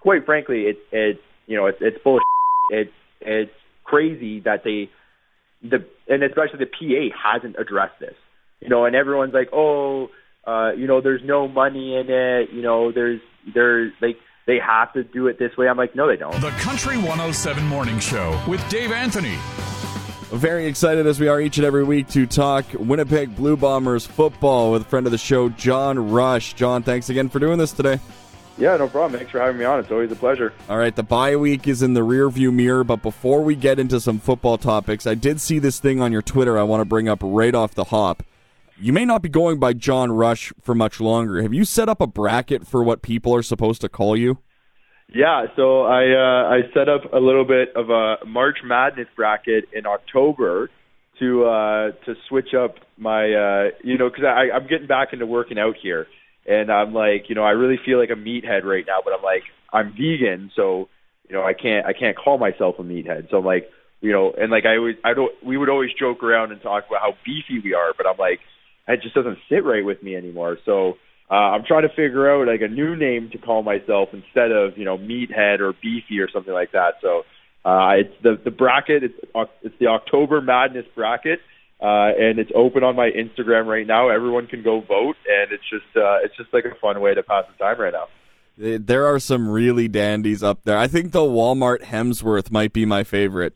quite frankly, it's it's you know it's it's bullshit. It's it's crazy that they the and especially the PA hasn't addressed this. You know, and everyone's like, oh, uh, you know, there's no money in it. You know, there's there's like they have to do it this way. I'm like, no, they don't. The Country 107 Morning Show with Dave Anthony. Very excited as we are each and every week to talk Winnipeg Blue Bombers football with a friend of the show, John Rush. John, thanks again for doing this today. Yeah, no problem. Thanks for having me on. It's always a pleasure. All right, the bye week is in the rearview mirror, but before we get into some football topics, I did see this thing on your Twitter I want to bring up right off the hop. You may not be going by John Rush for much longer. Have you set up a bracket for what people are supposed to call you? Yeah, so I uh, I set up a little bit of a March Madness bracket in October to uh, to switch up my uh, you know because I'm getting back into working out here, and I'm like you know I really feel like a meathead right now, but I'm like I'm vegan, so you know I can't I can't call myself a meathead, so I'm like you know and like I always I don't we would always joke around and talk about how beefy we are, but I'm like it just doesn't sit right with me anymore, so uh, I'm trying to figure out like a new name to call myself instead of you know meathead or beefy or something like that. So uh, it's the the bracket. It's it's the October Madness bracket, uh, and it's open on my Instagram right now. Everyone can go vote, and it's just uh, it's just like a fun way to pass the time right now. There are some really dandies up there. I think the Walmart Hemsworth might be my favorite.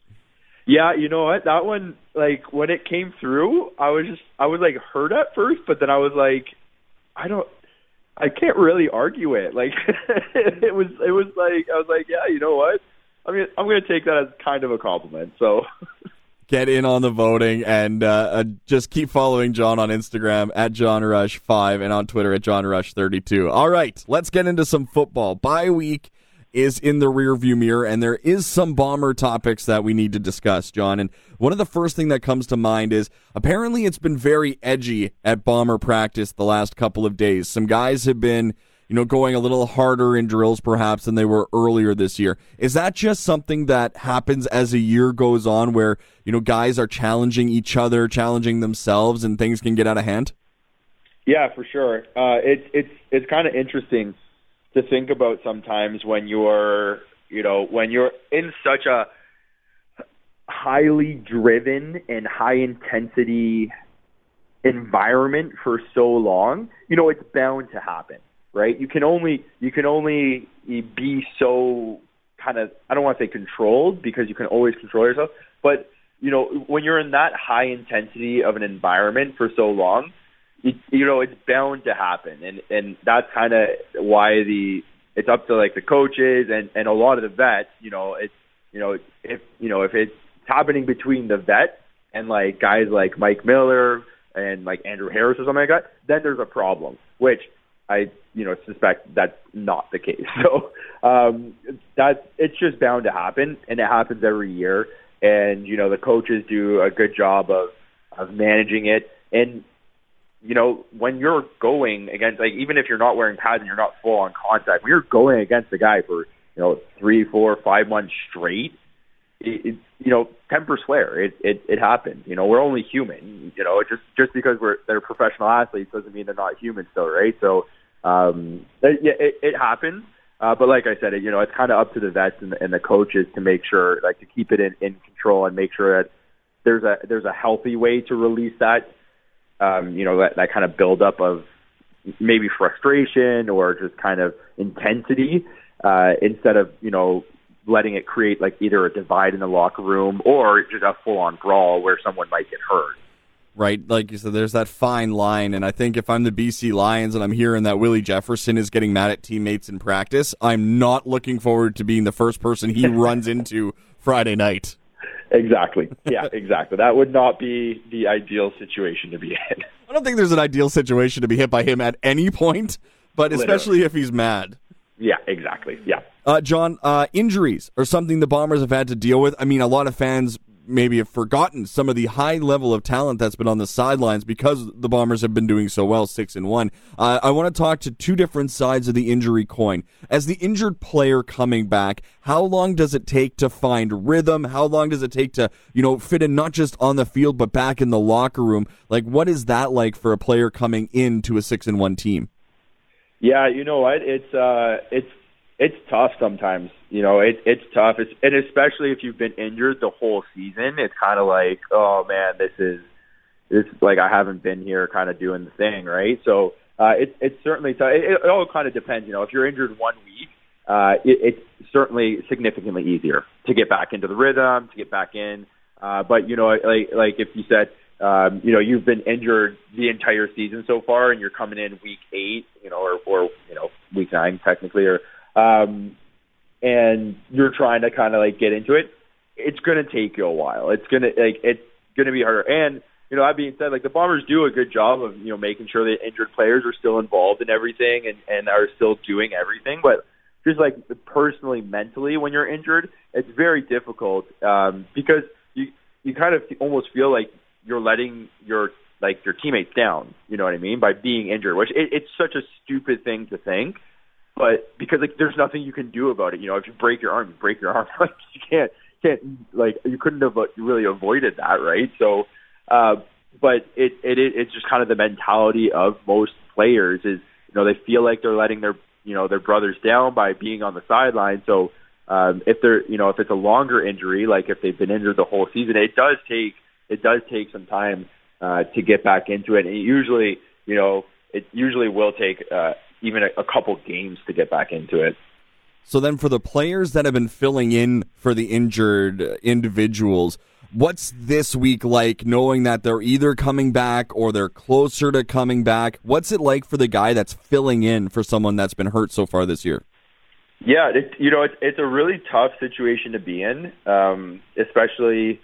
Yeah, you know what? That one, like when it came through, I was just I was like hurt at first, but then I was like, I don't I can't really argue it. Like it was, it was like I was like, yeah, you know what? I mean, I'm going to take that as kind of a compliment. So. Get in on the voting and uh, uh, just keep following John on Instagram at John Rush five and on Twitter at John Rush thirty two. All right, let's get into some football. Bye week is in the rearview mirror, and there is some bomber topics that we need to discuss, John. And one of the first thing that comes to mind is apparently it's been very edgy at bomber practice the last couple of days. Some guys have been, you know, going a little harder in drills perhaps than they were earlier this year. Is that just something that happens as a year goes on, where you know guys are challenging each other, challenging themselves, and things can get out of hand? Yeah, for sure. Uh, it's it's it's kind of interesting to think about sometimes when you're, you know, when you're in such a highly driven and high intensity environment for so long, you know, it's bound to happen, right? You can only you can only be so kind of I don't want to say controlled because you can always control yourself, but you know, when you're in that high intensity of an environment for so long, it, you know, it's bound to happen, and and that's kind of why the it's up to like the coaches and and a lot of the vets. You know, it's you know if you know if it's happening between the vets and like guys like Mike Miller and like Andrew Harris or something like that, then there's a problem. Which I you know suspect that's not the case. So um, that it's just bound to happen, and it happens every year. And you know the coaches do a good job of of managing it. And you know, when you're going against, like, even if you're not wearing pads and you're not full on contact, when you're going against a guy for, you know, three, four, five months straight, it, it, you know, temper swear. It, it, it happens. You know, we're only human. You know, just, just because we're, they're professional athletes doesn't mean they're not human still, right? So, um, it, it, it happens. Uh, but like I said, you know, it's kind of up to the vets and, and the coaches to make sure, like, to keep it in, in control and make sure that there's a, there's a healthy way to release that um, you know, that, that kind of buildup of maybe frustration or just kind of intensity uh, instead of, you know, letting it create like either a divide in the locker room or just a full on brawl where someone might get hurt. Right, like you said, there's that fine line, and I think if I'm the BC Lions and I'm hearing that Willie Jefferson is getting mad at teammates in practice, I'm not looking forward to being the first person he runs into Friday night. Exactly. Yeah, exactly. That would not be the ideal situation to be in. I don't think there's an ideal situation to be hit by him at any point, but especially if he's mad. Yeah, exactly. Yeah. Uh, John, uh, injuries are something the Bombers have had to deal with. I mean, a lot of fans maybe have forgotten some of the high level of talent that's been on the sidelines because the Bombers have been doing so well, six and one. Uh, I want to talk to two different sides of the injury coin. As the injured player coming back, how long does it take to find rhythm? How long does it take to you know fit in not just on the field but back in the locker room? Like, what is that like for a player coming into a six and one team? Yeah, you know what? It's uh, it's it's tough sometimes. You know, it, it's tough, it's, and especially if you've been injured the whole season, it's kind of like, oh man, this is this is like I haven't been here, kind of doing the thing, right? So uh, it's it's certainly tough. It, it all kind of depends. You know, if you're injured one week, uh, it, it's certainly significantly easier to get back into the rhythm, to get back in. Uh, but you know, like like if you said um, you know, you've been injured the entire season so far, and you're coming in week eight, you know, or, or you know, week nine technically, or um, and you're trying to kind of like get into it. It's going to take you a while. It's going to like it's going to be harder. And you know, that being said, like the Bombers do a good job of you know making sure that injured players are still involved in everything and and are still doing everything, but just like personally, mentally, when you're injured, it's very difficult um, because you you kind of almost feel like you're letting your like your teammates down. You know what I mean by being injured, which it, it's such a stupid thing to think, but because like there's nothing you can do about it. You know, if you break your arm, you break your arm. Like you can't can't like you couldn't have really avoided that, right? So, uh, but it it it's just kind of the mentality of most players is you know they feel like they're letting their you know their brothers down by being on the sideline. So um, if they're you know if it's a longer injury, like if they've been injured the whole season, it does take it does take some time uh, to get back into it. And it usually, you know, it usually will take uh, even a, a couple games to get back into it. So then, for the players that have been filling in for the injured individuals, what's this week like knowing that they're either coming back or they're closer to coming back? What's it like for the guy that's filling in for someone that's been hurt so far this year? Yeah, it, you know, it's it's a really tough situation to be in, um, especially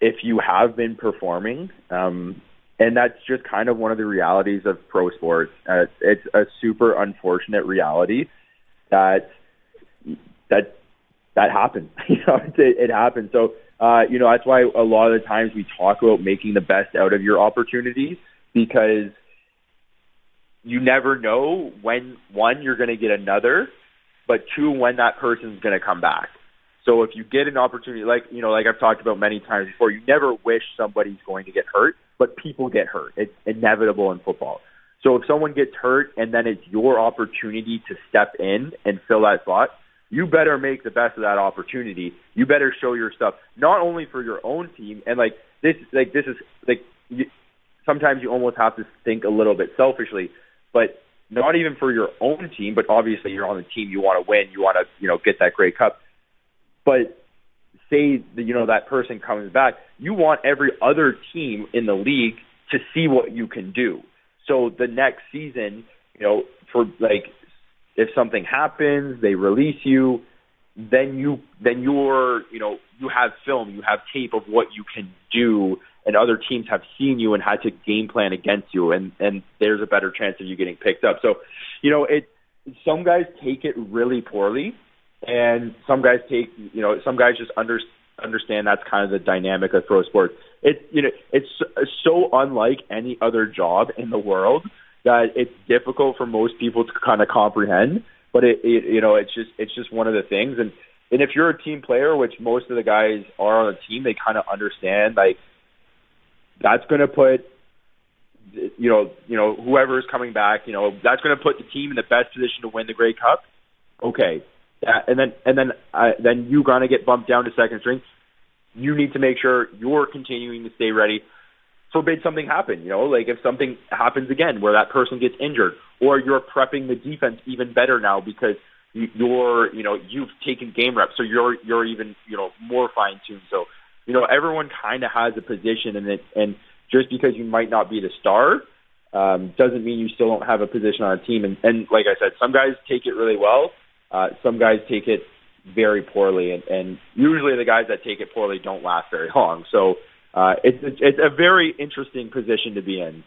if you have been performing. Um, and that's just kind of one of the realities of pro sports. Uh, it's a super unfortunate reality that that that happens. you know, it, it happens. So uh, you know that's why a lot of the times we talk about making the best out of your opportunities because you never know when one you're going to get another, but two when that person's going to come back. So if you get an opportunity, like you know, like I've talked about many times before, you never wish somebody's going to get hurt, but people get hurt. It's inevitable in football. So if someone gets hurt and then it's your opportunity to step in and fill that spot, you better make the best of that opportunity. You better show your stuff not only for your own team and like this, like this is like you, sometimes you almost have to think a little bit selfishly, but not even for your own team, but obviously you're on the team, you want to win, you want to you know get that Grey Cup but say that, you know, that person comes back, you want every other team in the league to see what you can do. So the next season, you know, for like, if something happens, they release you, then you, then you're, you know, you have film, you have tape of what you can do and other teams have seen you and had to game plan against you and, and there's a better chance of you getting picked up. So, you know, it, some guys take it really poorly and some guys take you know some guys just under, understand that's kind of the dynamic of pro sports. It you know it's so unlike any other job in the world that it's difficult for most people to kind of comprehend. But it, it you know it's just it's just one of the things and and if you're a team player, which most of the guys are on a team, they kind of understand like that's going to put you know you know whoever's coming back, you know that's going to put the team in the best position to win the Grey Cup. Okay, that, and then and then uh, then you're gonna get bumped down to second string. You need to make sure you're continuing to stay ready. Forbid something happen, you know, like if something happens again where that person gets injured, or you're prepping the defense even better now because you're, you know, you've taken game reps, so you're you're even, you know, more fine tuned. So, you know, everyone kind of has a position, and it, and just because you might not be the star, um, doesn't mean you still don't have a position on a team. And, and like I said, some guys take it really well uh, some guys take it very poorly, and, and usually the guys that take it poorly don't last very long. So uh, it's it's a very interesting position to be in.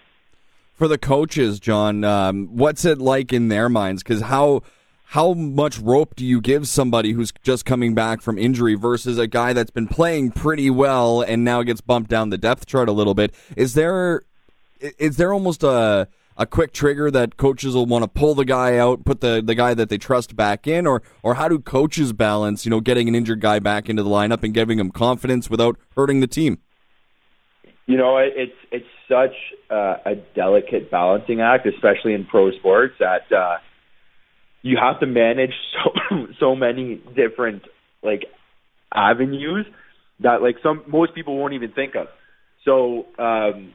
For the coaches, John, um, what's it like in their minds? Because how how much rope do you give somebody who's just coming back from injury versus a guy that's been playing pretty well and now gets bumped down the depth chart a little bit? Is there is there almost a a quick trigger that coaches will want to pull the guy out, put the, the guy that they trust back in, or or how do coaches balance, you know, getting an injured guy back into the lineup and giving him confidence without hurting the team? You know, it's it's such uh, a delicate balancing act, especially in pro sports. That uh, you have to manage so so many different like avenues that like some most people won't even think of. So um,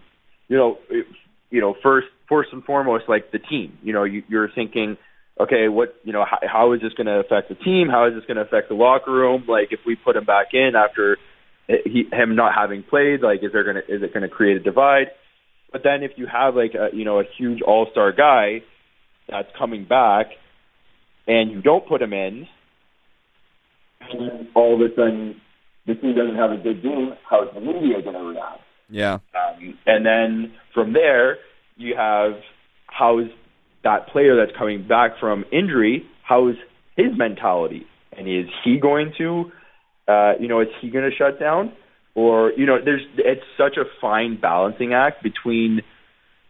you know, it, you know, first first and foremost, like the team. You know, you, you're thinking, okay, what you know, how, how is this going to affect the team? How is this going to affect the locker room? Like, if we put him back in after he, him not having played, like, is there going to is it going to create a divide? But then if you have like a you know a huge all star guy that's coming back, and you don't put him in, and then all of a sudden the team doesn't have a good game, how's the media going to react? Yeah. Um, and then from there, you have how's that player that's coming back from injury, how's his mentality? And is he going to, uh, you know, is he going to shut down? Or, you know, there's, it's such a fine balancing act between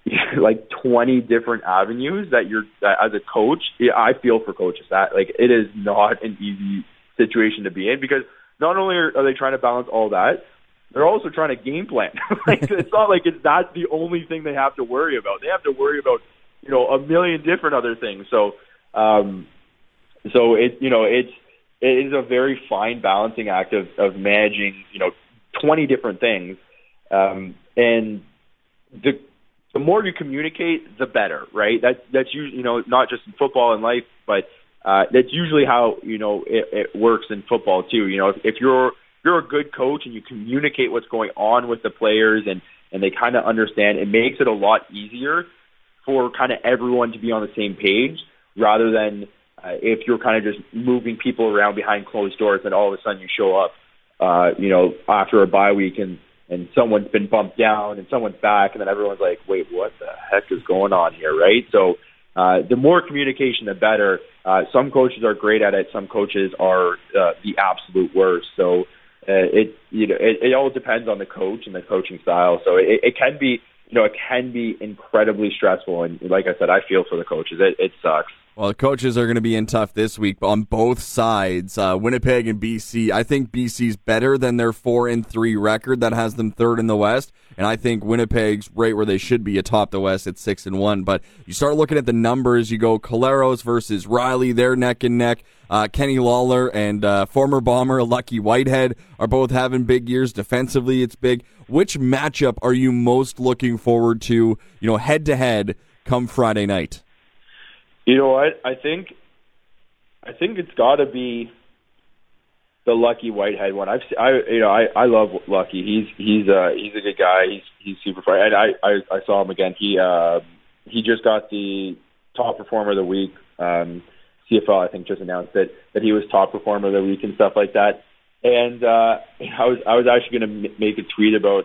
like 20 different avenues that you're, that as a coach, I feel for coaches that like it is not an easy situation to be in because not only are, are they trying to balance all that, they're also trying to game plan. like it's not like it's that's the only thing they have to worry about. They have to worry about you know a million different other things. So um, so it you know it's it is a very fine balancing act of of managing you know twenty different things, um, and the the more you communicate, the better, right? That that's usually you know not just in football and life, but uh, that's usually how you know it, it works in football too. You know, if, if you're you're a good coach and you communicate what's going on with the players and and they kind of understand, it makes it a lot easier for kind of everyone to be on the same page rather than uh, if you're kind of just moving people around behind closed doors and all of a sudden you show up, uh, you know, after a bye week and and someone's been bumped down and someone's back and then everyone's like, wait, what the heck is going on here, right? So uh, the more communication, the better. Uh, some coaches are great at it. Some coaches are uh, the absolute worst. So uh, it you know it, it all depends on the coach and the coaching style. So it, it can be you know it can be incredibly stressful. And like I said, I feel for the coaches. It, it sucks. Well, the coaches are going to be in tough this week on both sides. Uh, Winnipeg and BC. I think BC's better than their four and three record that has them third in the West, and I think Winnipeg's right where they should be atop the West at six and one. But you start looking at the numbers. You go Collaros versus Reilly. They're neck and neck. Uh, Kenny Lawler and uh, former bomber Lucky Whitehead are both having big years defensively. It's big. Which matchup are you most looking forward to? You know, head to head come Friday night. You know what? I think I think it's got to be the Lucky Whitehead one. I've I you know I I love Lucky. He's he's uh he's a good guy. He's he's super fun. And I I I saw him again. He uh he just got the top performer of the week. Um CFL I think just announced that that he was top performer of the week and stuff like that. And uh I was I was actually going to m- make a tweet about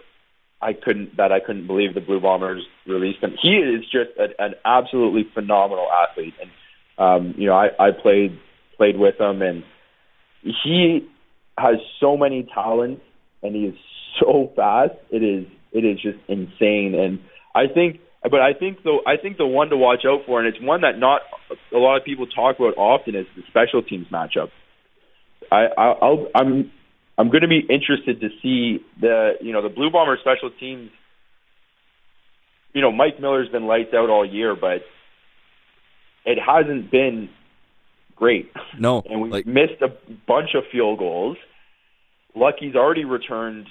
I couldn't that I couldn't believe the Blue Bombers released him. He is just a, an absolutely phenomenal athlete, and um, you know I, I played played with him, and he has so many talents, and he is so fast. It is it is just insane, and I think. But I think the I think the one to watch out for, and it's one that not a lot of people talk about often, is the special teams matchup. I, I I'll, I'm I'm going to be interested to see the you know the Blue Bomber special teams. You know, Mike Miller's been lights out all year, but it hasn't been great. No, and we like- missed a bunch of field goals. Lucky's already returned,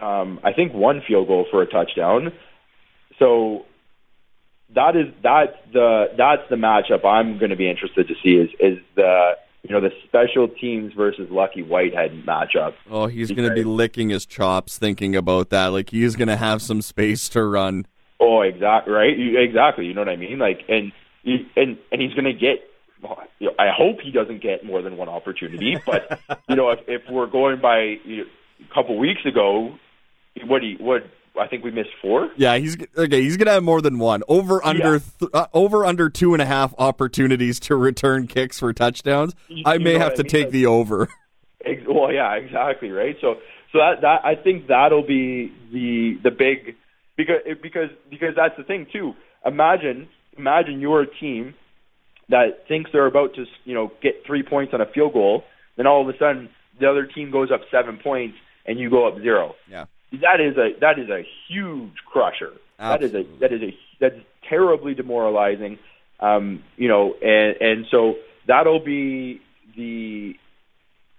um, I think, one field goal for a touchdown. So that is that's the that's the matchup I'm going to be interested to see is is the you know, the special teams versus Lucky Whitehead matchup. Oh, he's going to be licking his chops thinking about that. Like he's going to have some space to run. Oh, exactly right. You, exactly. You know what I mean? Like, and and and he's going to get. You know, I hope he doesn't get more than one opportunity. But you know, if if we're going by you know, a couple weeks ago, what he what I think we missed four. Yeah, he's okay. He's gonna have more than one. Over under Yeah. th- uh, over under two and a half opportunities to return kicks for touchdowns. You- I may have to I mean? take Like- the over. Ex- Well, yeah, exactly, right. So, so that that I think that'll be the the big because because because that's the thing too. Imagine imagine you're a team that thinks they're about to you know get three points on a field goal, then all of a sudden the other team goes up seven points and you go up zero. Yeah. That is a that is a huge crusher. That is a that is a that's terribly demoralizing. Um, you know, and and so that'll be the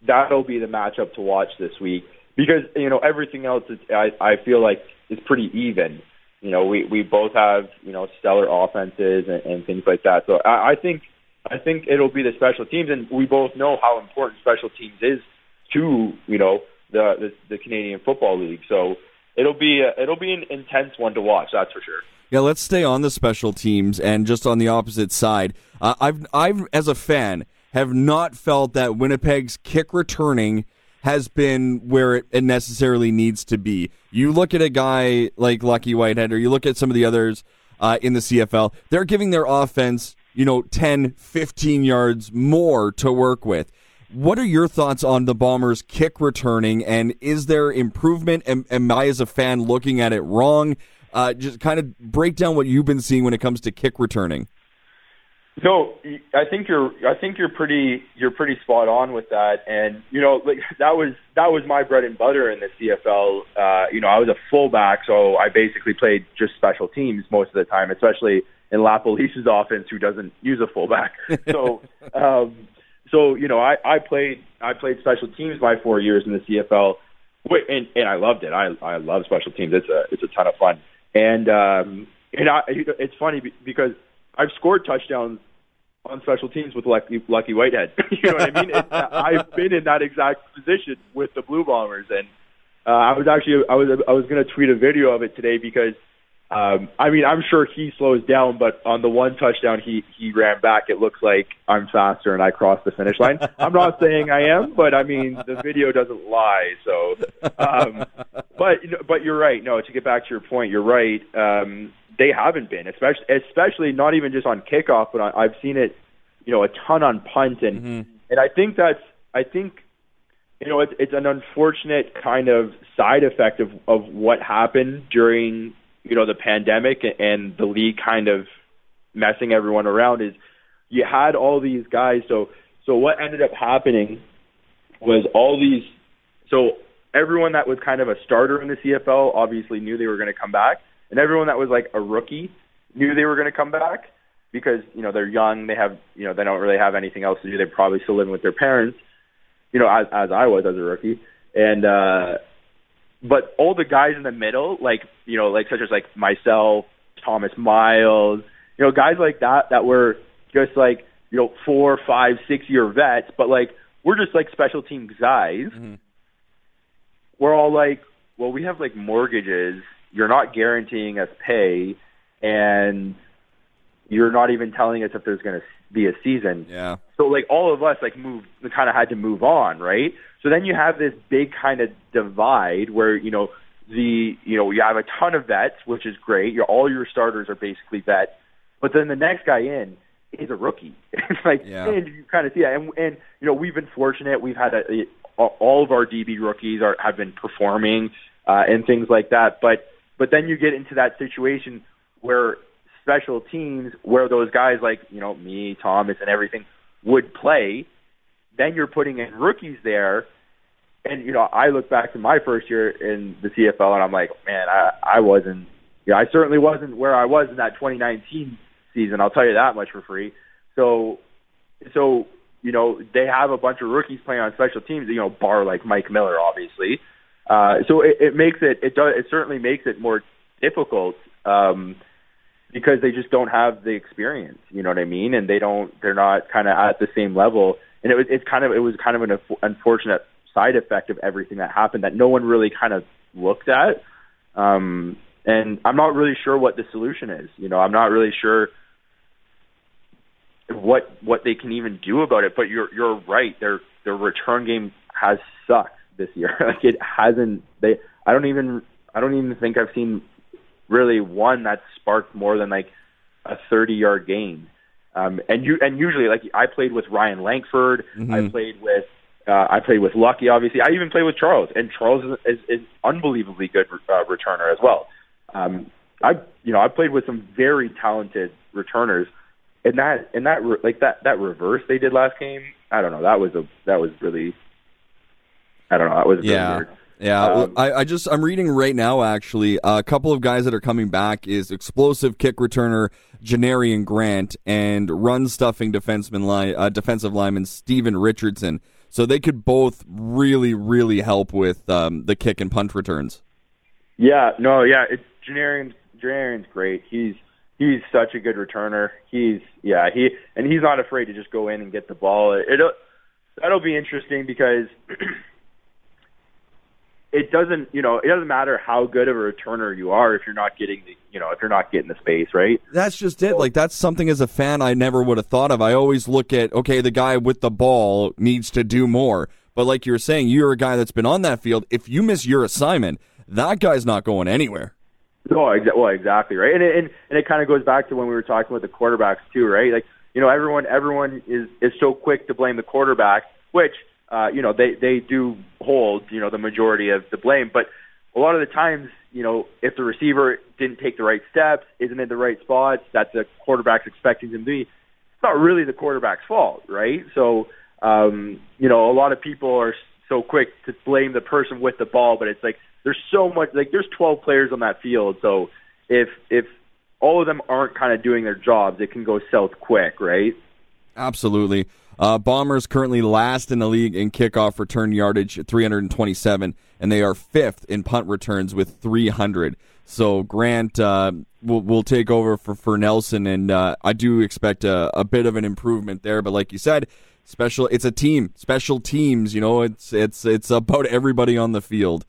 that'll be the matchup to watch this week because you know everything else is I I feel like is pretty even. You know, we we both have you know stellar offenses and, and things like that. So I, I think I think it'll be the special teams, and we both know how important special teams is to you know the the, the Canadian Football League. So it'll be a, it'll be an intense one to watch. That's for sure. Yeah, let's stay on the special teams and just on the opposite side. Uh, I've I've as a fan have not felt that Winnipeg's kick returning has been where it necessarily needs to be. You look at a guy like Lucky Whitehead, or you look at some of the others uh, in the CFL, they're giving their offense, you know, 10, 15 yards more to work with. What are your thoughts on the Bombers' kick returning, and is there improvement? Am, am I, as a fan, looking at it wrong? Uh, just kind of break down what you've been seeing when it comes to kick returning. No, I think you're. I think you're pretty. You're pretty spot on with that. And you know, like that was that was my bread and butter in the CFL. Uh, you know, I was a fullback, so I basically played just special teams most of the time, especially in LaPolice's offense, who doesn't use a fullback. So, um, so you know, I I played I played special teams my four years in the CFL, and and I loved it. I I love special teams. It's a it's a ton of fun. And um, and I, it's funny because I've scored touchdowns on special teams with Lucky, Lucky Whitehead. you know what I mean? It, I've been in that exact position with the Blue Bombers, and uh, I was actually I was I was going to tweet a video of it today because um, I mean I'm sure he slows down, but on the one touchdown he he ran back, it looks like I'm faster and I crossed the finish line. I'm not saying I am, but I mean the video doesn't lie. So, um, but but you're right. No, to get back to your point, you're right. Um, they haven't been, especially especially not even just on kickoff, but on, I've seen it, you know, a ton on punt, and mm-hmm. and I think that's I think you know it's it's an unfortunate kind of side effect of of what happened during you know the pandemic and the league kind of messing everyone around is you had all these guys. So so what ended up happening was all these so everyone that was kind of a starter in the CFL obviously knew they were going to come back. And everyone that was like a rookie knew they were going to come back because you know they're young, they have you know they don't really have anything else to do. They're probably still living with their parents, you know, as as I was as a rookie, and uh, but all the guys in the middle, like you know, like such as like myself, Thomas Miles, you know, guys like that that were just like you know four, five, six year vets, but like we're just like special team guys. Mm-hmm. We're all like, well, we have like mortgages you're not guaranteeing us pay, and you're not even telling us if there's going to be a season. Yeah. So like all of us like move kind of had to move on, right? So then you have this big kind of divide where you know the you know you have a ton of vets, which is great. Your all your starters are basically vets, but then the next guy in is a rookie. it's like yeah. and you kind of see that, and, and you know we've been fortunate. We've had a, a, all of our DB rookies are have been performing uh, and things like that, but but then you get into that situation where special teams, where those guys like, you know, me, Thomas, and everything would play, then you're putting in rookies there. And, you know, I look back to my first year in the CFL and I'm like, man, I, I wasn't, you know, I certainly wasn't where I was in that 2019 season. I'll tell you that much for free. So, so, you know, they have a bunch of rookies playing on special teams, you know, bar like Mike Miller, obviously. Uh, so it, it makes it it does it certainly makes it more difficult um, because they just don't have the experience. You know what I mean? And they don't they're not kind of at the same level. And it was it's kind of it was kind of an unfortunate side effect of everything that happened that no one really kind of looked at. Um, and I'm not really sure what the solution is. You know, I'm not really sure what what they can even do about it. But you're you're right. Their their return game has sucked this year. like it hasn't. They. I don't even. I don't even think I've seen really one that sparked more than like a 30 yard gain. Um, and you and usually like I played with Ryan Lankford. Mm-hmm. I played with. Uh, I played with Lucky, obviously. I even played with Charles, and Charles is, is, is unbelievably good uh, returner as well. Um, I, you know, I played with some very talented returners, and that, and that, re- like that, that reverse they did last game. I don't know. That was a, that was really I don't know. That was yeah. Weird. Yeah, um, I, I, just I'm reading right now. Actually, a couple of guys that are coming back is explosive kick returner Janarion Grant and run stuffing defenseman line uh, defensive lineman Steven Richardson. So they could both really, really help with um, the kick and punt returns. Yeah, no, yeah, it's Janarion. Janarion's great. He's he's such a good returner. He's yeah, he and he's not afraid to just go in and get the ball. It, it'll that'll be interesting because it doesn't, you know, it doesn't matter how good of a returner you are if you're not getting the, you know, if you're not getting the space, right? That's just it. Like that's something as a fan I never would have thought of. I always look at okay, the guy with the ball needs to do more. But like you're saying, you're a guy that's been on that field. If you miss your assignment, that guy's not going anywhere. No, exa- well, exactly right, and it, and and it kind of goes back to when we were talking about the quarterbacks too, right? Like you know, everyone everyone is is so quick to blame the quarterback, which uh, you know, they they do hold you know the majority of the blame, but a lot of the times, you know, if the receiver didn't take the right steps, isn't in the right spots, that the quarterback's expecting him to be, it's not really the quarterback's fault, right? So, um, you know, a lot of people are so quick to blame the person with the ball, but it's like there's so much like there's 12 players on that field, so if if all of them aren't kind of doing their jobs, it can go south quick, right? Absolutely. Uh, Bombers currently last in the league in kickoff return yardage, 327, and they are fifth in punt returns with 300. So Grant uh, will will take over for, for Nelson, and uh, I do expect a, a bit of an improvement there. But like you said, special it's a team, special teams. You know, it's it's it's about everybody on the field.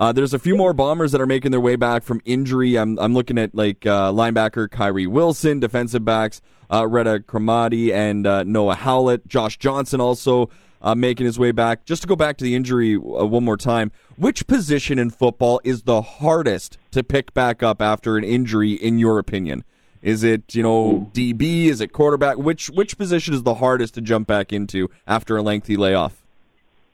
Uh, there's a few more bombers that are making their way back from injury. I'm, I'm looking at like uh, linebacker Kyrie Wilson, defensive backs uh, Kramati and uh, Noah Howlett. Josh Johnson also uh, making his way back. Just to go back to the injury uh, one more time, which position in football is the hardest to pick back up after an injury, in your opinion? Is it you know DB? Is it quarterback? Which which position is the hardest to jump back into after a lengthy layoff?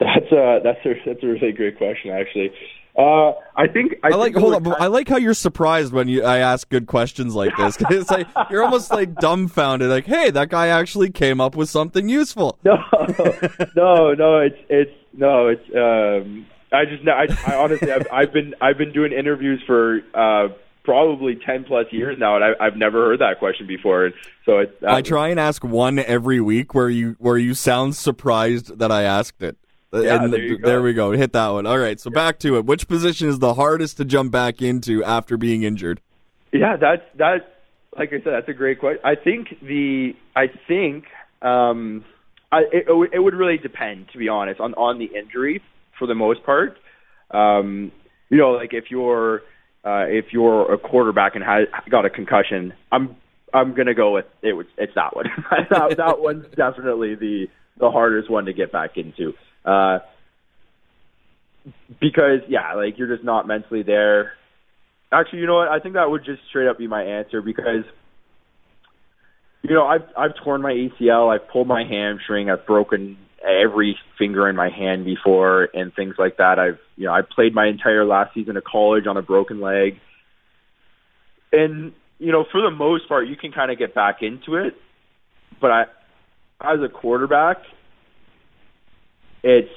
That's a that's a that's a really great question, actually. Uh, I think I, I like. Think hold on. I like how you're surprised when you I ask good questions like this. it's like you're almost like dumbfounded. Like, hey, that guy actually came up with something useful. No, no, no. It's it's no. It's um. I just I, I honestly I've, I've been I've been doing interviews for uh probably 10 plus years now and I, have never heard that question before so it's I try and ask one every week where you where you sound surprised that I asked it yeah, and there, there, we go. Hit that one. All right. So yeah. back to it. Which position is the hardest to jump back into after being injured? Yeah, that's that's like I said, that's a great question. I think the I think um, I, it, it would really depend, to be honest, on on the injury for the most part. Um, you know, like if you're uh, if you're a quarterback and has got a concussion, I'm I'm gonna go with it. Was, it's that one. that, that one's definitely the the hardest one to get back into. Uh, because yeah, like you're just not mentally there. Actually, you know what? I think that would just straight up be my answer because you know I've I've torn my ACL, I've pulled my hamstring, I've broken every finger in my hand before and things like that. I've you know I played my entire last season of college on a broken leg, and you know for the most part you can kind of get back into it, but I as a quarterback it's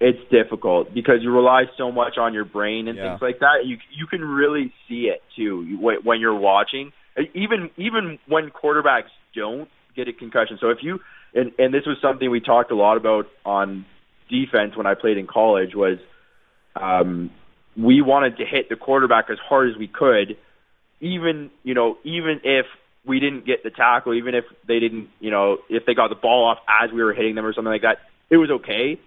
it's difficult because you rely so much on your brain and yeah. things like that. You you can really see it too when you're watching. Even even when quarterbacks don't get a concussion. So if you and and this was something we talked a lot about on defense when I played in college was um, we wanted to hit the quarterback as hard as we could, even you know even if we didn't get the tackle, even if they didn't you know if they got the ball off as we were hitting them or something like that it was okay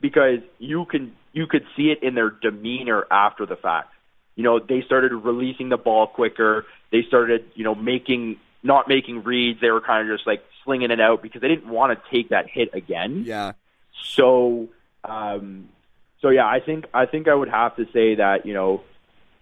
because you can you could see it in their demeanor after the fact. You know, they started releasing the ball quicker. They started, you know, making not making reads. They were kind of just like slinging it out because they didn't want to take that hit again. Yeah. So, um, so yeah, I think I think I would have to say that you know,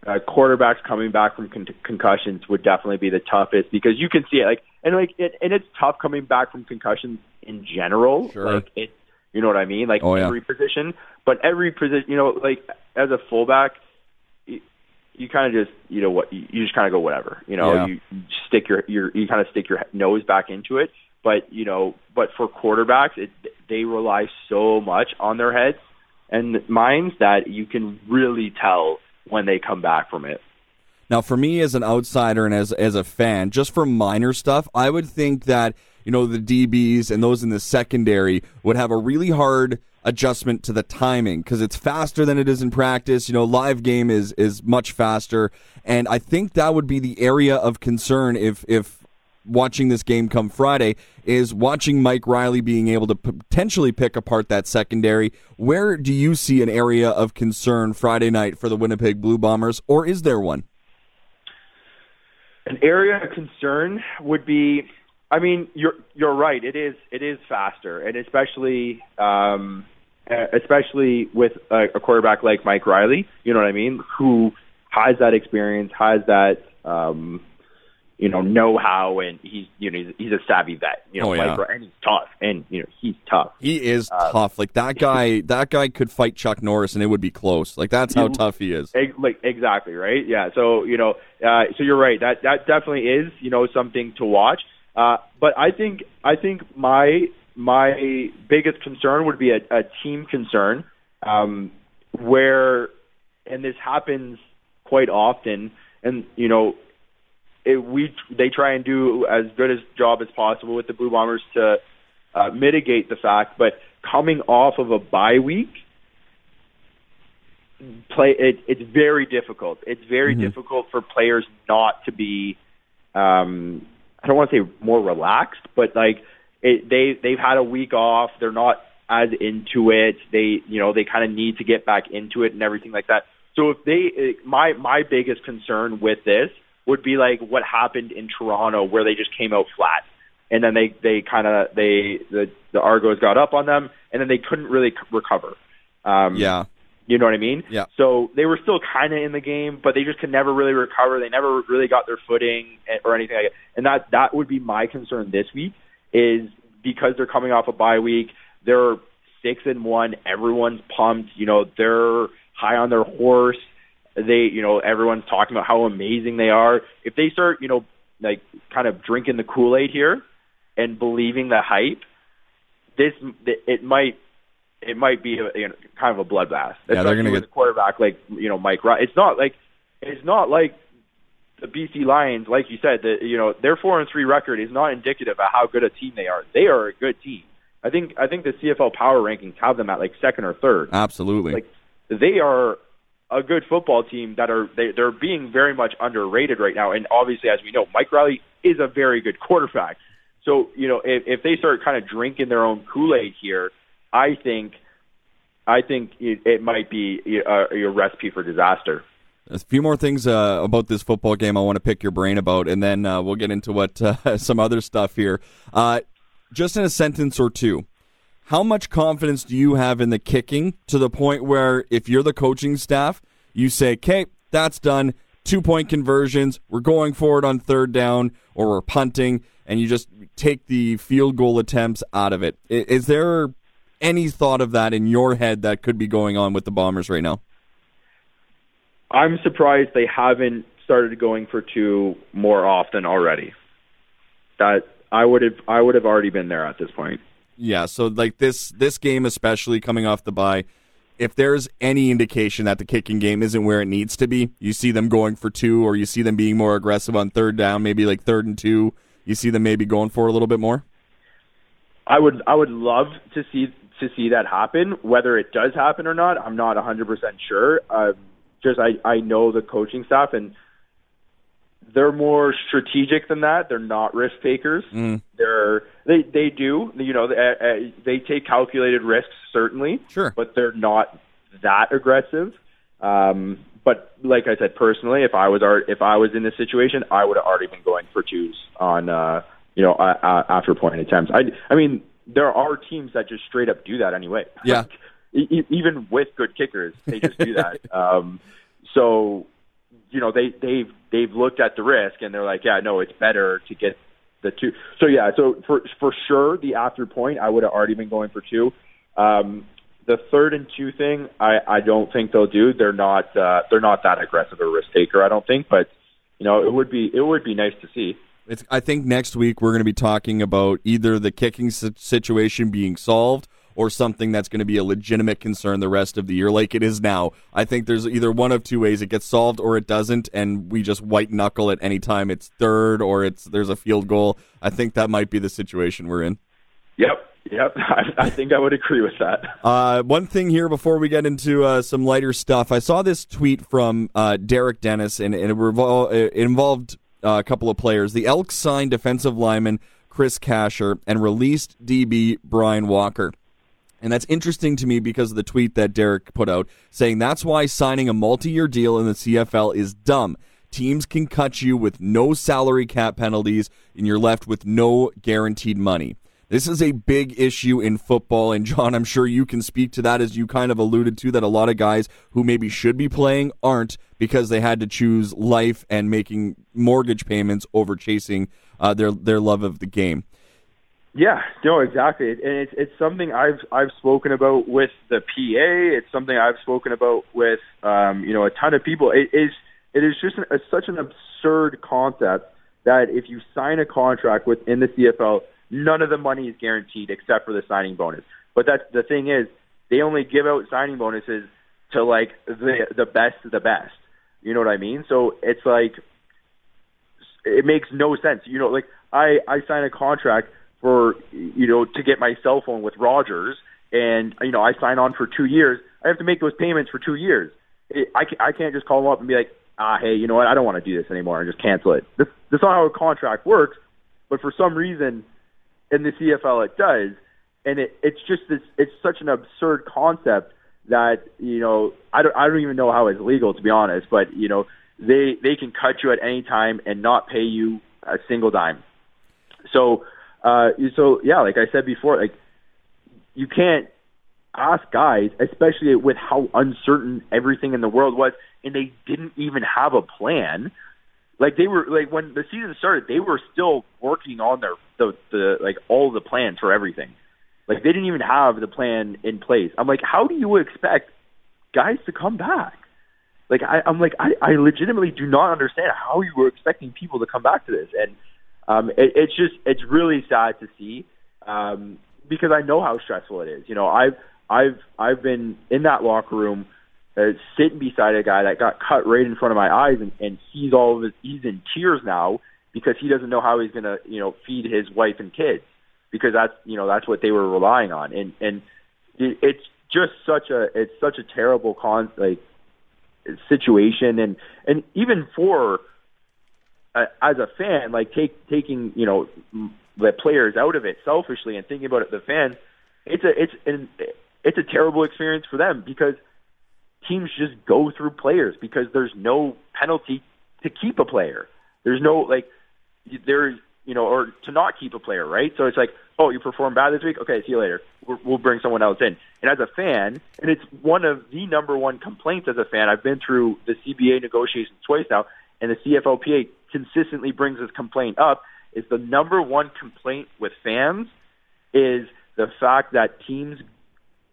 uh, quarterbacks coming back from con- concussions would definitely be the toughest because you can see it like and like it, and it's tough coming back from concussions in general. Sure. Like it, you know what I mean? Like oh, yeah. every position, but every position, you know, like as a fullback, you, you kind of just, you know what, you, just kind of go whatever. You know, yeah. you stick your your you kind of stick your nose back into it. But you know, but for quarterbacks, it, they rely so much on their heads and minds that you can really tell when they come back from it. Now, for me as an outsider and as as a fan, just for minor stuff, I would think that you know the DBs and those in the secondary would have a really hard adjustment to the timing because it's faster than it is in practice. You know, live game is is much faster, and I think that would be the area of concern if if watching this game come Friday is watching Mike Reilly being able to potentially pick apart that secondary. Where do you see an area of concern Friday night for the Winnipeg Blue Bombers, or is there one? An area of concern would be, I mean, you're you're right. It is it is faster, and especially um, especially with a, a quarterback like Mike Reilly. You know what I mean? Who has that experience, has that um, you know know how, and he's you know he's, he's a savvy vet. You know, oh, yeah. And he's tough, and you know he's tough. He is uh, tough. Like that guy, that guy could fight Chuck Norris, and it would be close. Like that's how tough he is. Like exactly right. Yeah. So you know, uh, so you're right. That that definitely is you know something to watch. Uh, but I think I think my my biggest concern would be a, a team concern, um, where and this happens quite often. And you know, it, we they try and do as good a job as possible with the Blue Bombers to uh, mitigate the fact. But coming off of a bye week, play it, it's very difficult. It's very mm-hmm. difficult for players not to be. Um, I don't want to say more relaxed, but like it, they they've had a week off. They're not as into it. They you know they kind of need to get back into it and everything like that. So if they, my my biggest concern with this would be like what happened in Toronto, where they just came out flat, and then they they kind of they the the Argos got up on them, and then they couldn't really recover. Um, yeah. You know what I mean? Yeah. So they were still kind of in the game, but they just could never really recover. They never really got their footing or anything like that. And that that would be my concern this week is because they're coming off a bye week. They're six and one. Everyone's pumped. You know, they're high on their horse they, you know, everyone's talking about how amazing they are. If they start, you know, like kind of drinking the Kool Aid here and believing the hype, this it might it might be a, you know, kind of a bloodbath. Yeah, they're going to get a quarterback like you know Mike. Ryan. It's not like it's not like the BC Lions, like you said, that you know their four and three record is not indicative of how good a team they are. They are a good team. I think I think the CFL Power rankings have them at like second or third. Absolutely. Like they are a good football team that are they, they're being very much underrated right now. And obviously, as we know, Mike Reilly is a very good quarterback. So you know, if, if they start kind of drinking their own Kool Aid here, I think I think it, it might be a, a recipe for disaster. A few more things uh, about this football game I want to pick your brain about, and then uh, we'll get into what uh, some other stuff here. Uh, just in a sentence or two, how much confidence do you have in the kicking to the point where if you're the coaching staff, you say, okay, that's done, two point conversions, we're going forward on third down, or we're punting, and you just take the field goal attempts out of it? Is there any thought of that in your head that could be going on with the Bombers right now? I'm surprised they haven't started going for two more often already. That I would have I would have already been there at this point. Yeah, so like this this game especially coming off the bye, if there's any indication that the kicking game isn't where it needs to be, you see them going for two or you see them being more aggressive on third down, maybe like third and two, you see them maybe going for a little bit more? I would I would love to see to see that happen. Whether it does happen or not, I'm not 100% sure. Uh, just I I know the coaching staff and they're more strategic than that. They're not risk takers. Mm. They're they they do you know they, they take calculated risks certainly, sure, but they're not that aggressive. Um, but like I said, personally, if I was if I was in this situation, I would have already been going for twos on uh, you know uh, after point attempts. I I mean there are teams that just straight up do that anyway. Yeah. even with good kickers, they just do that. um, so you know they they've they've looked at the risk and they're like, yeah, no, it's better to get the two. So yeah, so for for sure the after point, I would have already been going for two. Um, the third and two thing, I I don't think they'll do. They're not uh, they're not that aggressive a risk taker, I don't think. But you know, it would be it would be nice to see. It's, I think next week we're going to be talking about either the kicking situation being solved or something that's going to be a legitimate concern the rest of the year, like it is now. I think there's either one of two ways: it gets solved or it doesn't, and we just white knuckle it anytime it's third or it's there's a field goal. I think that might be the situation we're in. Yep. Yep, I, I, think I would agree with that. Uh, one thing here before we get into uh, some lighter stuff, I saw this tweet from uh, Derek Dennis, and, and it, revol- it, involved uh, a couple of players. The Elks signed defensive lineman Chris Kasher and released DB Brian Walker. And that's interesting to me because of the tweet that Derek put out saying that's why signing a multi year deal in the CFL is dumb. Teams can cut you with no salary cap penalties, and you're left with no guaranteed money. This is a big issue in football, and John, I'm sure you can speak to that as you kind of alluded to that a lot of guys who maybe should be playing aren't because they had to choose life and making mortgage payments over chasing uh, their their love of the game. Yeah, no, exactly, and it's it's something I've I've spoken about with the PA. It's something I've spoken about with um, you know a ton of people. It is it is just a, such an absurd concept that if you sign a contract within the CFL None of the money is guaranteed except for the signing bonus. But that's the thing is they only give out signing bonuses to like the the best of the best. You know what I mean? So it's like it makes no sense. You know, like I I sign a contract for you know to get my cell phone with Rogers, and you know I sign on for two years. I have to make those payments for two years. I I can't just call them up and be like, ah, hey, you know what? I don't want to do this anymore and just cancel it. This that's not how a contract works. But for some reason, in the CFL it does, and it, it's just this. It's such an absurd concept that you know I don't I don't even know how it's legal to be honest, but you know they they can cut you at any time and not pay you a single dime. So uh, so yeah, like I said before, like you can't ask guys, especially with how uncertain everything in the world was, and they didn't even have a plan like they were like when the season started, they were still working on their the the like all the plans for everything. Like they didn't even have the plan in place. I'm like, how do you expect guys to come back? Like I, I'm like I, I legitimately do not understand how you were expecting people to come back to this, and um, it, it's just it's really sad to see um, because I know how stressful it is. You know, I've I've I've been in that locker room uh, sitting beside a guy that got cut right in front of my eyes, and, and he's all of his, he's in tears now because he doesn't know how he's going to, you know, feed his wife and kids because that's, you know, that's what they were relying on, and and it, it's just such a it's such a terrible con like situation, and and even for uh, as a fan, like take taking you know the players out of it selfishly and thinking about it, the fan, it's a it's an it's a terrible experience for them because teams just go through players because there's no penalty to keep a player. There's no like there's you know or to not keep a player, right? So it's like, oh, you perform bad this week. Okay, see you later. We'll, we'll bring someone else in. And as a fan, and it's one of the number one complaints as a fan. I've been through the CBA negotiations twice now, and the CFLPA consistently brings this complaint up. Is the number one complaint with fans is the fact that teams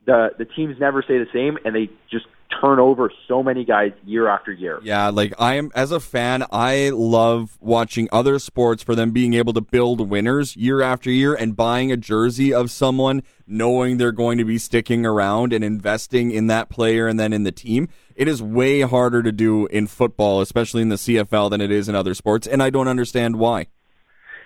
the the teams never stay the same and they just turn over so many guys year after year. Yeah, like I am as a fan, I love watching other sports for them being able to build winners year after year and buying a jersey of someone knowing they're going to be sticking around and investing in that player and then in the team. It is way harder to do in football, especially in the CFL than it is in other sports, and I don't understand why.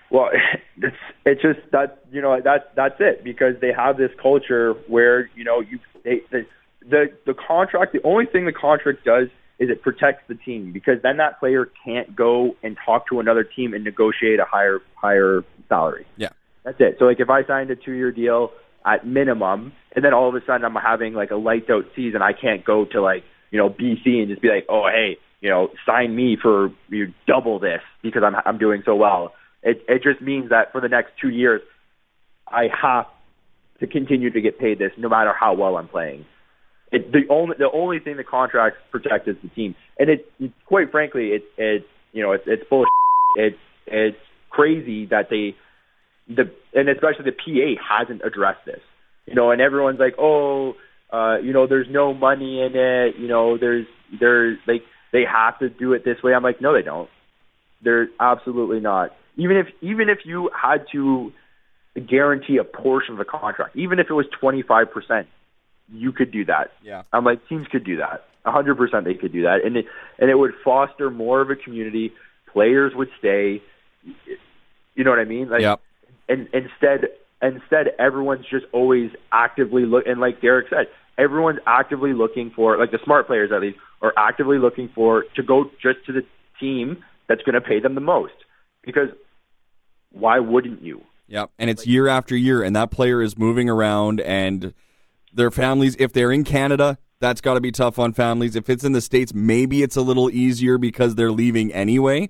Well, it's it's just that you know that's that's it because they have this culture where you know you they, they the the contract, the only thing the contract does is it protects the team because then that player can't go and talk to another team and negotiate a higher higher salary. Yeah. That's it. So like if I signed a two year deal at minimum and then all of a sudden I'm having like a lights out season, I can't go to like, you know, BC and just be like, Oh hey, you know, sign me for you double this because I'm I'm doing so well. It it just means that for the next two years I have to continue to get paid this no matter how well I'm playing. It, the only the only thing the contracts protect is the team, and it, it quite frankly, it's it's you know it's it's bullshit. It's it's crazy that they the and especially the PA hasn't addressed this. You know, and everyone's like, oh, uh, you know, there's no money in it. You know, there's there's like they have to do it this way. I'm like, no, they don't. They're absolutely not. Even if even if you had to guarantee a portion of the contract, even if it was 25%. You could do that. Yeah. I'm like teams could do that. 100% they could do that, and it and it would foster more of a community. Players would stay. You know what I mean? Like, Yep. and instead instead everyone's just always actively look and like Derek said, everyone's actively looking for like the smart players at least are actively looking for to go just to the team that's going to pay them the most because why wouldn't you? Yep. And it's year after year, and that player is moving around, and their families, if they're in Canada, that's got to be tough on families. If it's in the States, maybe it's a little easier because they're leaving anyway.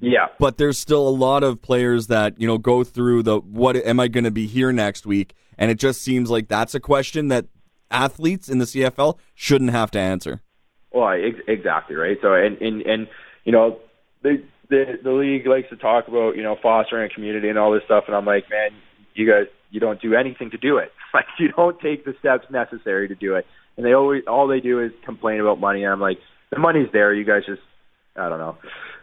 Yeah. But there's still a lot of players that, you know, go through the what am I going to be here next week? And it just seems like that's a question that athletes in the CFL shouldn't have to answer. Well, ex- exactly right. So, and and and you know, the the the league likes to talk about you know fostering a community and all this stuff, and I'm like, man, you guys, you don't do anything to do it. Like, you don't take the steps necessary to do it, and they always all they do is complain about money. And I'm like, the money's there. You guys just, I don't know.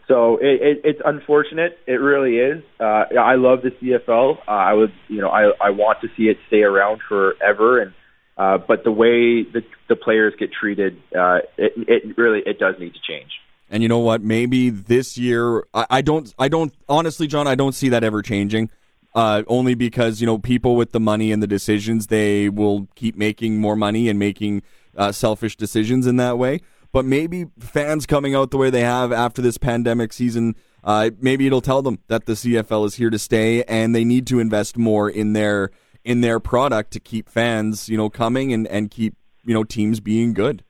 So it, it, it's unfortunate. It really is. Uh, I love the CFL. Uh, I would, you know, I I want to see it stay around forever, and uh, but the way the the players get treated, uh, it it really it does need to change. And you know what? Maybe this year, I, I don't, I don't, honestly, John, I don't see that ever changing. Uh, only because you know people with the money and the decisions, they will keep making more money and making uh, selfish decisions in that way. But maybe fans coming out the way they have after this pandemic season, uh, maybe it'll tell them that the CFL is here to stay and they need to invest more in their in their product to keep fans, you know, coming and and keep you know teams being good.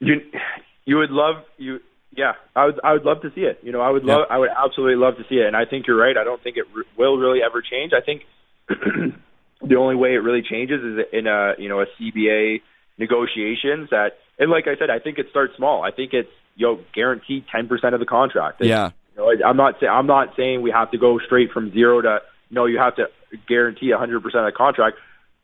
You you would love you yeah I would I would love to see it. You know I would love I would absolutely love to see it. And I think you're right. I don't think it r- will really ever change. I think the only way it really changes is in a you know a CBA negotiations that and like I said I think it starts small. I think it's you know guaranteed 10% of the contract. It's- Yeah. You know, I'm not saying I'm not saying we have to go straight from zero to no. You have to guarantee 100 percent of the contract,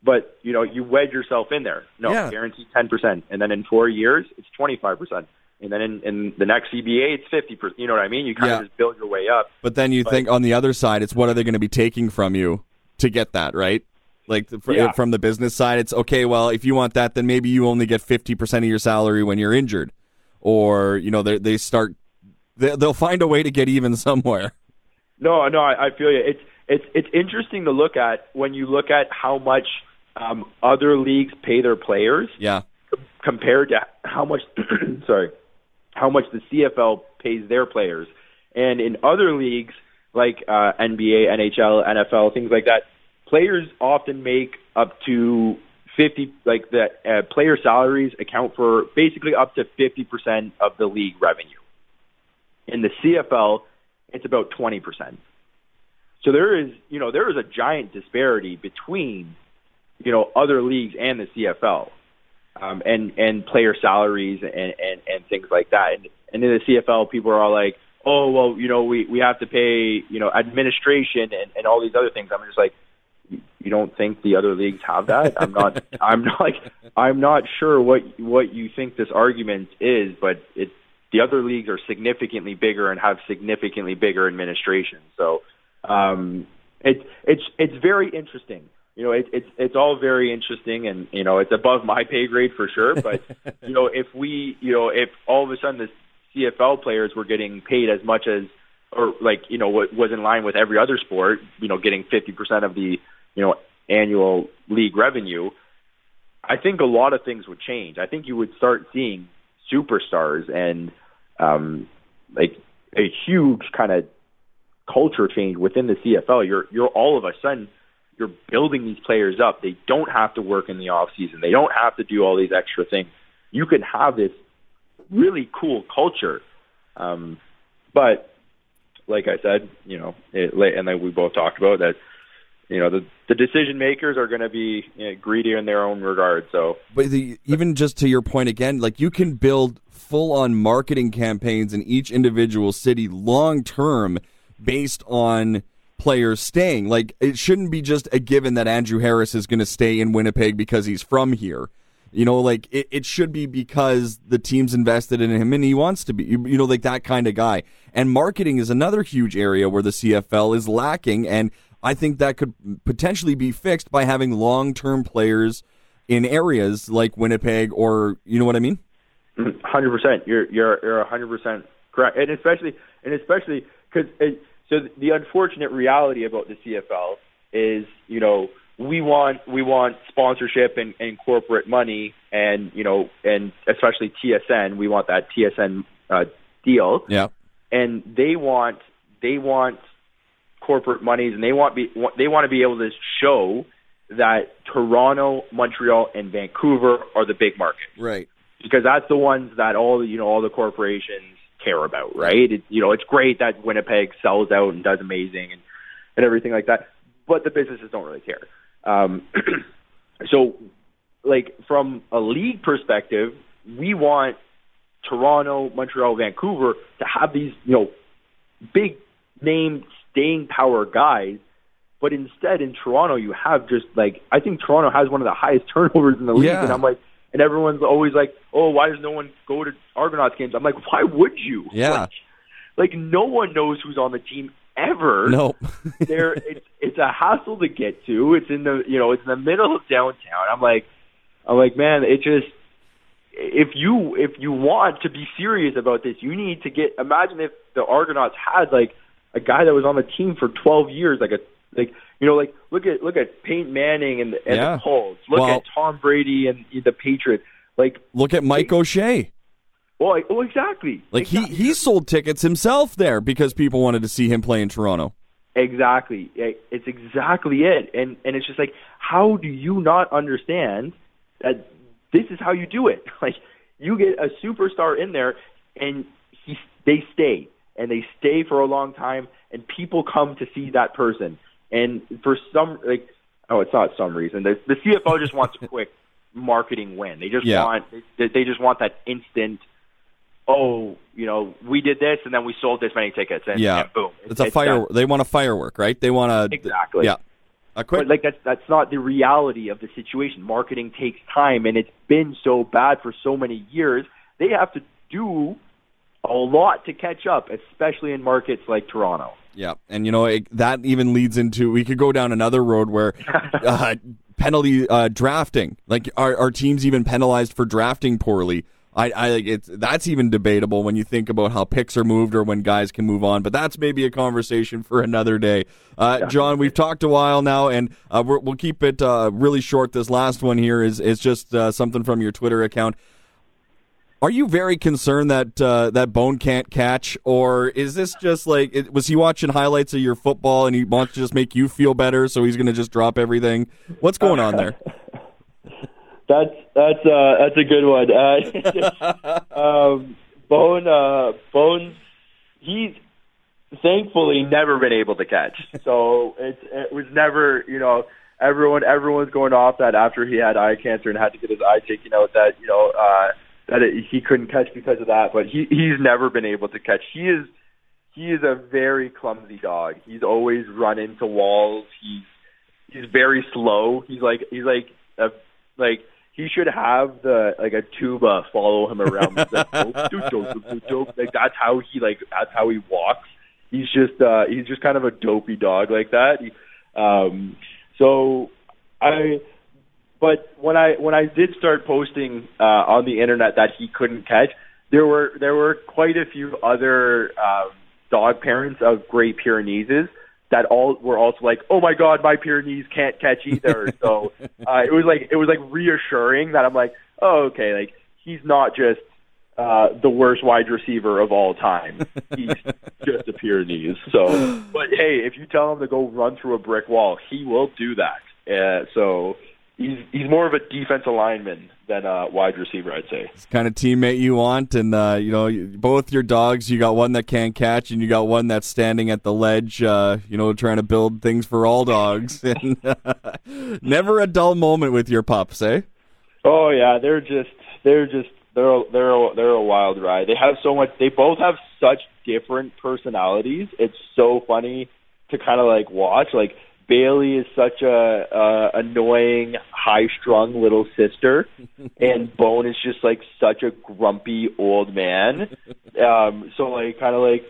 but you know you wedge yourself in there. No, Yeah. guarantee 10 percent, and then in four years it's 25 percent, and then in, in the next CBA it's 50 percent. You know what I mean? You kind Yeah. of just build your way up. But then you think on the other side, it's what are they going to be taking from you to get that, right? Like the, Yeah. from the business side, it's okay. Well, if you want that, then maybe you only get fifty percent of your salary when you're injured, or you know they they start they, they'll find a way to get even somewhere. No, no, I, I feel you. It's it's it's interesting to look at when you look at how much um, other leagues pay their players. Yeah, compared to how much sorry how much the CFL pays their players and in other leagues like uh, NBA, NHL, NFL, things like that players often make up to 50 like the uh, player salaries account for basically up to 50% of the league revenue. In the CFL, it's about 20%. So there is, you know, there is a giant disparity between, you know, other leagues and the CFL um, and and player salaries and, and and things like that. And, and in the CFL, people are all like, "Oh, well, you know, we we have to pay, you know, administration and and all these other things." I'm just like, you don't think the other leagues have that? I'm not. I'm not like. I'm not sure what what you think this argument is, but it the other leagues are significantly bigger and have significantly bigger administration. So um, it's it's it's very interesting you know, it, it's it's all very interesting, and you know, it's above my pay grade for sure. But you know, if we, you know, if all of a sudden the CFL players were getting paid as much as, or like, you know, what was in line with every other sport, you know, getting fifty percent of the, you know, annual league revenue, I think a lot of things would change. I think you would start seeing superstars and um, like a huge kind of culture change within the CFL. You're you're all of a sudden you're building these players up. They don't have to work in the off season. They don't have to do all these extra things. You can have this really cool culture. Um, but like I said, you know, it, and we both talked about that, you know, the, the decision makers are going to be you know, greedy in their own regard. So, but the, even just to your point again, like you can build full on marketing campaigns in each individual city long term based on players staying. Like it shouldn't be just a given that Andrew Harris is going to stay in Winnipeg because he's from here. You know, like it, it should be because the team's invested in him and he wants to be, you, you know, like that kind of guy. And marketing is another huge area where the CFL is lacking. And I think that could potentially be fixed by having long term players in areas like Winnipeg, or you know what I mean. Mm, hundred percent. You're you're you're hundred percent correct, and especially and especially because so the unfortunate reality about the CFL is you know we want we want sponsorship and, and corporate money and you know and especially TSN we want that TSN uh, deal. Yeah. And they want they want corporate monies and they want be they want to be able to show that Toronto, Montreal, and Vancouver are the big markets. Right. Because that's the ones that all the you know all the corporations care about, right? It, you know, it's great that Winnipeg sells out and does amazing and and everything like that, but the businesses don't really care. Um, so, like from a league perspective, we want Toronto, Montreal, Vancouver to have these, you know, big name staying power guys. But instead, in Toronto, you have just like I think Toronto has one of the highest turnovers in the league, Yeah. and I'm like, and everyone's always like, oh, why does no one go to Argonauts games? I'm like, why would you? Yeah. Like, like no one knows who's on the team ever No. there it's it's a hassle to get to. It's in the you know, it's in the middle of downtown. I'm like I'm like, man, it just if you if you want to be serious about this, you need to get imagine if the Argonauts had like a guy that was on the team for 12 years like a like you know like look at look at Peyton Manning and the, and Yeah. the Colts. Look Well- at Tom Brady and the Patriots. Like Look at Mike O'Shea. well, like, oh exactly. Like he Exactly. he sold tickets himself there because people wanted to see him play in Toronto. Exactly. It's exactly it. And and it's just like how do you not understand that this is how you do it? Like you get a superstar in there and he they stay and they stay for a long time and people come to see that person. And for some like oh it's not some reason. The the CFO just wants a quick marketing win. They just Yeah. want they, they just want that instant oh, you know, we did this and then we sold this many tickets and, Yeah. and boom. It's a done. fire. They want a firework, right? They want a Exactly. Yeah. A quick. But like that's that's not the reality of the situation. Marketing takes time, and it's been so bad for so many years. They have to do a lot to catch up, especially in markets like Toronto. Yeah, and you know it, that even leads into we could go down another road where uh, penalty uh, drafting, like are, are teams even penalized for drafting poorly? I, I like it's that's even debatable when you think about how picks are moved or when guys can move on. But that's maybe a conversation for another day. Uh, John, we've talked a while now, and uh, we're, we'll keep it uh, really short. This last one here is is just uh, something from your Twitter account. Are you very concerned that uh, that Bone can't catch, or is this just like it, was he watching highlights of your football and he wants to just make you feel better, so he's going to just drop everything? What's going on there? That's that's uh, that's a good one. Uh, um, Bone uh, Bones, he's thankfully never been able to catch. So it it was never you know everyone everyone's going off that after he had eye cancer and had to get his eye taken out that you know uh, that it, he couldn't catch because of that. But he he's never been able to catch. He is he is a very clumsy dog. He's always run into walls. He's he's very slow. He's like he's like a like he should have the like a tuba follow him around. Like, that's how he like that's how he walks. He's just uh he's just kind of a dopey dog like that. He, um so I but when I when I did start posting uh on the internet that he couldn't catch, there were there were quite a few other um dog parents of Great Pyrenees that all were also like, "Oh my God, my Pyrenees can't catch either." so uh, it was like it was like reassuring that I'm like, "Oh, okay, like he's not just uh, the worst wide receiver of all time. He's just a Pyrenees." So, but hey, if you tell him to go run through a brick wall, he will do that. Uh, so he's he's more of a defensive lineman than a wide receiver, I'd say. It's the kind of teammate you want, and uh, you know both your dogs. You got one that can't catch, and you got one that's standing at the ledge. Uh, you know, trying to build things for all dogs. and never a dull moment with your pups, eh? Oh yeah, they're just they're just they're a, they're a, they're a wild ride. They have so much. They both have such different personalities. It's so funny to kind of like watch. Like Bailey is such a uh, annoying, high strung little sister, and Bone is just like such a grumpy old man. Um, so like kind of like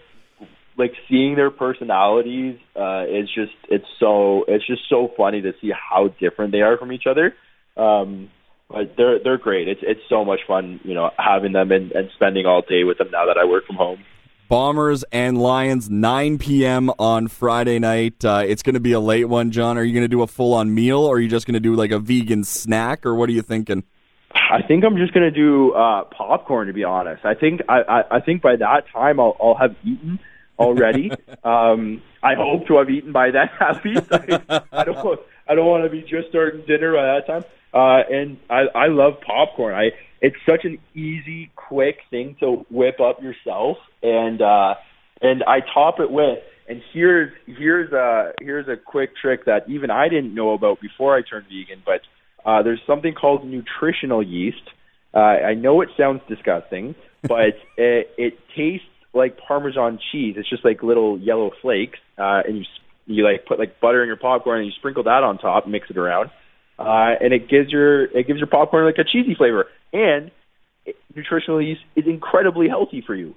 like seeing their personalities uh, is just it's so it's just so funny to see how different they are from each other. Um, but they're they're great. It's it's so much fun, you know, having them and, and spending all day with them now that I work from home. Bombers and Lions, 9 p.m. on Friday night. Uh, it's going to be a late one, John. Are you going to do a full on meal or are you just going to do like a vegan snack or what are you thinking? I think I'm just going to do uh, popcorn, to be honest. I think I, I, I think by that time I'll, I'll have eaten already. um, I hope to have eaten by then at least. I, I don't I don't want to be just starting dinner by that time. Uh, and I, I love popcorn. I it's such an easy, quick thing to whip up yourself, and uh, and I top it with. And here's here's a here's a quick trick that even I didn't know about before I turned vegan, but uh, there's something called nutritional yeast. Uh, I know it sounds disgusting, but it, it tastes like Parmesan cheese. It's just like little yellow flakes, uh, and you you like put like butter in your popcorn and you sprinkle that on top, and mix it around, uh, and it gives your it gives your popcorn like a cheesy flavor. And it, nutritional yeast is incredibly healthy for you.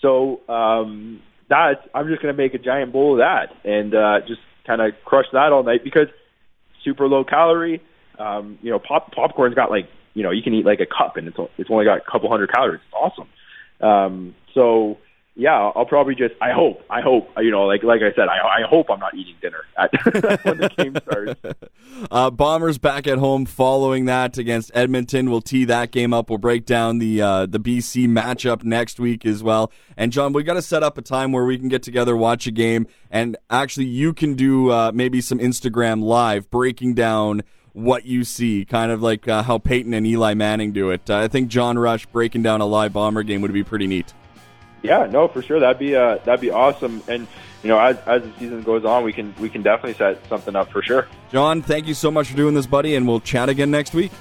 So um, that I'm just gonna make a giant bowl of that and uh, just kind of crush that all night because super low calorie. Um, you know, pop popcorn's got like you know you can eat like a cup and it's it's only got a couple hundred calories. It's awesome. Um, so yeah, I'll probably just. I hope. I hope. You know, like like I said, I, I hope I'm not eating dinner at, when the game starts. Uh, Bombers back at home following that against Edmonton. We'll tee that game up. We'll break down the uh, the BC matchup next week as well. And John, we got to set up a time where we can get together, watch a game, and actually you can do uh, maybe some Instagram live breaking down what you see, kind of like uh, how Peyton and Eli Manning do it. Uh, I think John Rush breaking down a live Bomber game would be pretty neat. Yeah, no, for sure. That'd be uh, that'd be awesome. And you know, as, as the season goes on, we can we can definitely set something up for sure. John, thank you so much for doing this, buddy, and we'll chat again next week.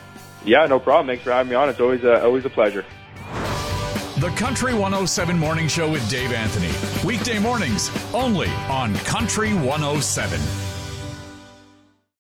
Yeah, no problem. Thanks for having me on. It's always a, always a pleasure. The Country 107 Morning Show with Dave Anthony. Weekday mornings only on Country 107.